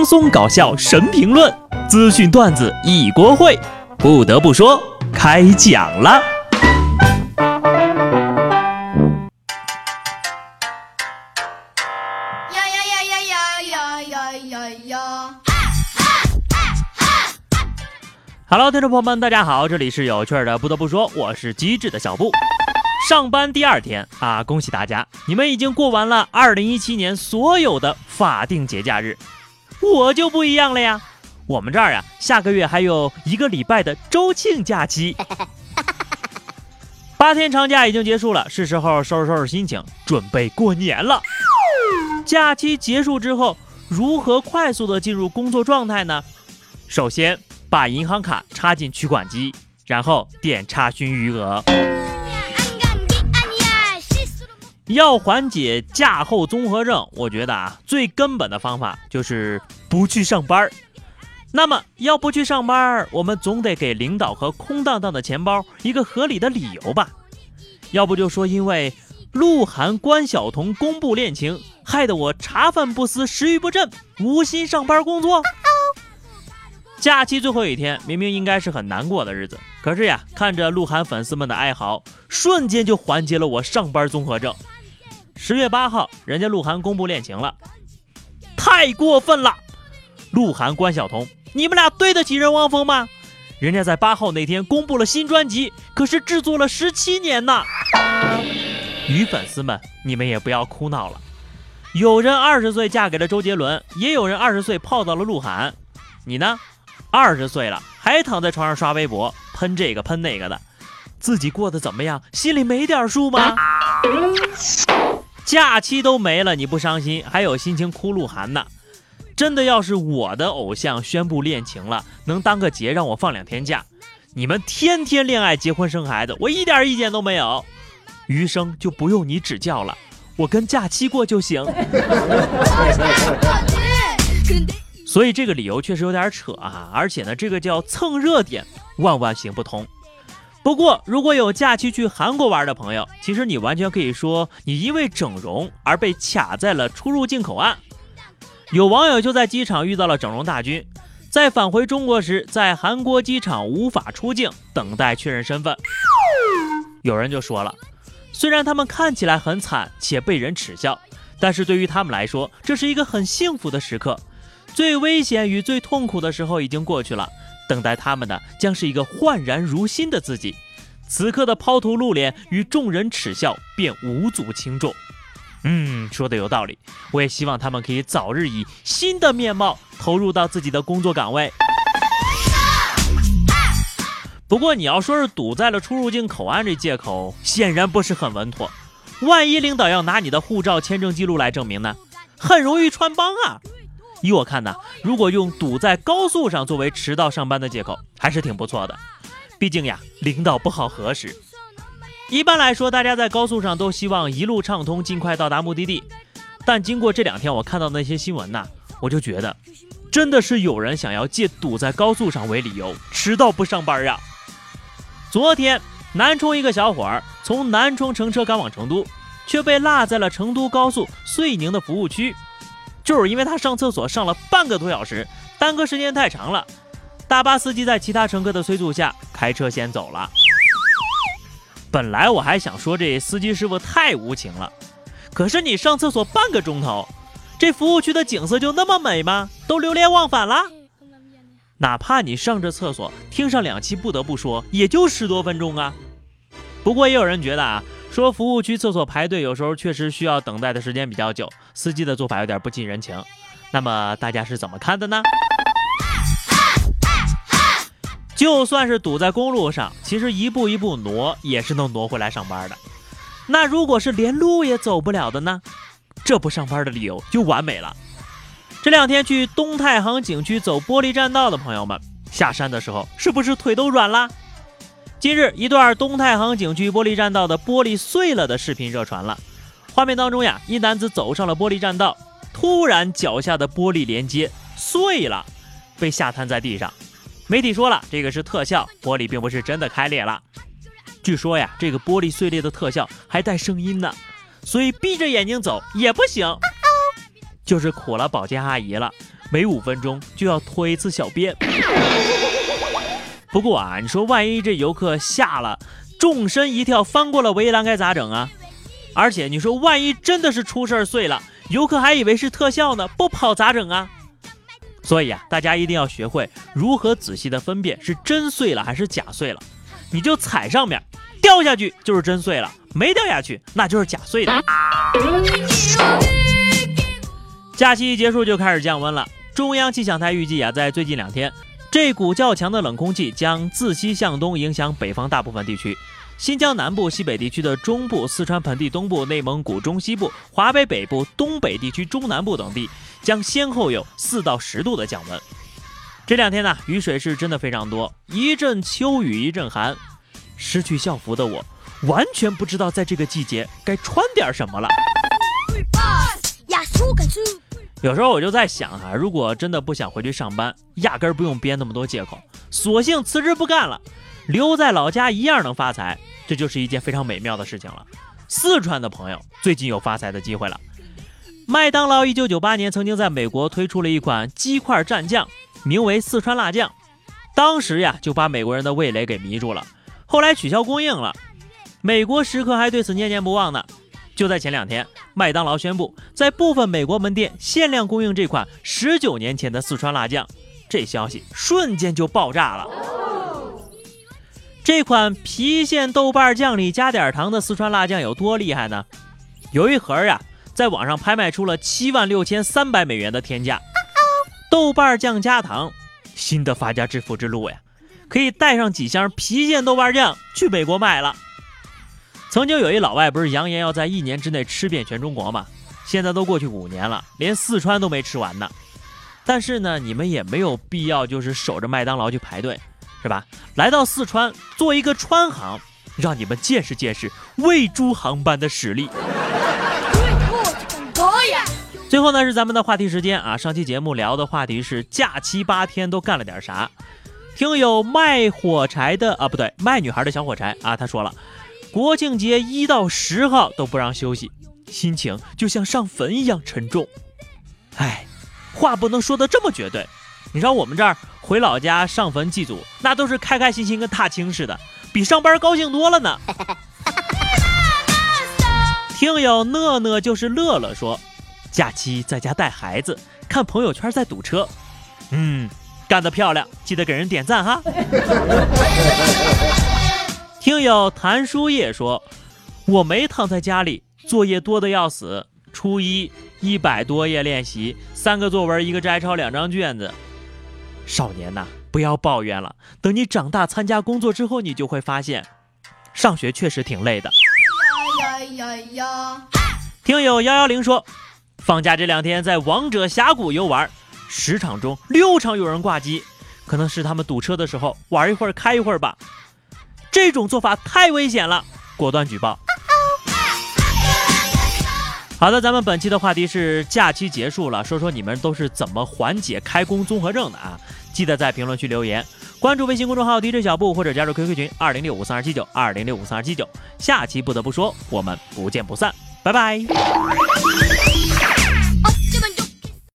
轻松搞笑神评论，资讯段子一锅烩。不得不说，开讲了。呀呀呀呀呀呀呀！Hello，听众朋友们，大家好，这里是有趣的。不得不说，我是机智的小布。上班第二天啊，恭喜大家，你们已经过完了2017年所有的法定节假日。我就不一样了呀，我们这儿呀，下个月还有一个礼拜的周庆假期，八天长假已经结束了，是时候收拾收拾心情，准备过年了。假期结束之后，如何快速的进入工作状态呢？首先把银行卡插进取款机，然后点查询余额。要缓解假后综合症，我觉得啊，最根本的方法就是不去上班。那么要不去上班，我们总得给领导和空荡荡的钱包一个合理的理由吧？要不就说因为鹿晗关晓彤公布恋情，害得我茶饭不思，食欲不振，无心上班工作。假期最后一天，明明应该是很难过的日子，可是呀，看着鹿晗粉丝们的哀嚎，瞬间就缓解了我上班综合症。十月八号，人家鹿晗公布恋情了，太过分了！鹿晗关晓彤，你们俩对得起人汪峰吗？人家在八号那天公布了新专辑，可是制作了十七年呢。女粉丝们，你们也不要哭闹了。有人二十岁嫁给了周杰伦，也有人二十岁泡到了鹿晗。你呢？二十岁了还躺在床上刷微博，喷这个喷那个的，自己过得怎么样？心里没点数吗？假期都没了，你不伤心，还有心情哭鹿晗呢？真的要是我的偶像宣布恋情了，能当个节让我放两天假？你们天天恋爱、结婚、生孩子，我一点意见都没有。余生就不用你指教了，我跟假期过就行。所以这个理由确实有点扯啊，而且呢，这个叫蹭热点，万万行不通。不过，如果有假期去韩国玩的朋友，其实你完全可以说你因为整容而被卡在了出入境口岸。有网友就在机场遇到了整容大军，在返回中国时，在韩国机场无法出境，等待确认身份。有人就说了，虽然他们看起来很惨且被人耻笑，但是对于他们来说，这是一个很幸福的时刻。最危险与最痛苦的时候已经过去了。等待他们的将是一个焕然如新的自己，此刻的抛头露脸与众人耻笑便无足轻重。嗯，说的有道理，我也希望他们可以早日以新的面貌投入到自己的工作岗位。不过你要说是堵在了出入境口岸这借口，显然不是很稳妥。万一领导要拿你的护照、签证记录来证明呢？很容易穿帮啊。依我看呢，如果用堵在高速上作为迟到上班的借口，还是挺不错的。毕竟呀，领导不好核实。一般来说，大家在高速上都希望一路畅通，尽快到达目的地。但经过这两天我看到那些新闻呐，我就觉得，真的是有人想要借堵在高速上为理由迟到不上班呀。昨天，南充一个小伙儿从南充乘车赶往成都，却被落在了成都高速遂宁的服务区。就是因为他上厕所上了半个多小时，耽搁时间太长了。大巴司机在其他乘客的催促下开车先走了。本来我还想说这司机师傅太无情了，可是你上厕所半个钟头，这服务区的景色就那么美吗？都流连忘返了？哪怕你上着厕所听上两期，不得不说也就十多分钟啊。不过也有人觉得啊。说服务区厕所排队有时候确实需要等待的时间比较久，司机的做法有点不近人情。那么大家是怎么看的呢？就算是堵在公路上，其实一步一步挪也是能挪回来上班的。那如果是连路也走不了的呢？这不上班的理由就完美了。这两天去东太行景区走玻璃栈道的朋友们，下山的时候是不是腿都软了？近日，一段东太行景区玻璃栈道的玻璃碎了的视频热传了。画面当中呀，一男子走上了玻璃栈道，突然脚下的玻璃连接碎了，被吓瘫在地上。媒体说了，这个是特效，玻璃并不是真的开裂了。据说呀，这个玻璃碎裂的特效还带声音呢，所以闭着眼睛走也不行。就是苦了保洁阿姨了，每五分钟就要拖一次小便。不过啊，你说万一这游客下了，纵身一跳翻过了围栏该咋整啊？而且你说万一真的是出事儿碎了，游客还以为是特效呢，不跑咋整啊？所以啊，大家一定要学会如何仔细的分辨是真碎了还是假碎了。你就踩上面，掉下去就是真碎了，没掉下去那就是假碎的。假期一结束就开始降温了，中央气象台预计啊，在最近两天。这股较强的冷空气将自西向东影响北方大部分地区，新疆南部、西北地区的中部、四川盆地东部、内蒙古中西部、华北北部、东北地区中南部等地将先后有四到十度的降温。这两天呢，雨水是真的非常多，一阵秋雨一阵寒，失去校服的我完全不知道在这个季节该穿点什么了。有时候我就在想哈，如果真的不想回去上班，压根儿不用编那么多借口，索性辞职不干了，留在老家一样能发财，这就是一件非常美妙的事情了。四川的朋友最近有发财的机会了。麦当劳1998年曾经在美国推出了一款鸡块蘸酱，名为四川辣酱，当时呀就把美国人的味蕾给迷住了，后来取消供应了，美国食客还对此念念不忘呢。就在前两天，麦当劳宣布在部分美国门店限量供应这款十九年前的四川辣酱，这消息瞬间就爆炸了。这款郫县豆瓣酱里加点糖的四川辣酱有多厉害呢？有一盒呀，在网上拍卖出了七万六千三百美元的天价。豆瓣酱加糖，新的发家致富之路呀，可以带上几箱郫县豆瓣酱去美国卖了。曾经有一老外不是扬言要在一年之内吃遍全中国吗？现在都过去五年了，连四川都没吃完呢。但是呢，你们也没有必要就是守着麦当劳去排队，是吧？来到四川做一个川航，让你们见识见识喂猪航班的实力。最后呢，是咱们的话题时间啊！上期节目聊的话题是假期八天都干了点啥？听友卖火柴的啊，不对，卖女孩的小火柴啊，他说了。国庆节一到十号都不让休息，心情就像上坟一样沉重。哎，话不能说的这么绝对。你知道我们这儿回老家上坟祭祖，那都是开开心心跟踏青似的，比上班高兴多了呢。听友乐乐就是乐乐说，假期在家带孩子，看朋友圈在堵车。嗯，干得漂亮，记得给人点赞哈。听友谭书叶说：“我没躺在家里，作业多的要死。初一一百多页练习，三个作文，一个摘抄，两张卷子。少年呐，不要抱怨了。等你长大参加工作之后，你就会发现，上学确实挺累的。”呀呀呀！听友幺幺零说：“放假这两天在王者峡谷游玩，十场中六场有人挂机，可能是他们堵车的时候玩一会儿开一会儿吧。”这种做法太危险了，果断举报。好的，咱们本期的话题是假期结束了，说说你们都是怎么缓解开工综合症的啊？记得在评论区留言，关注微信公众号 DJ 小布或者加入 QQ 群二零六五三二七九二零六五三二七九。下期不得不说，我们不见不散，拜拜。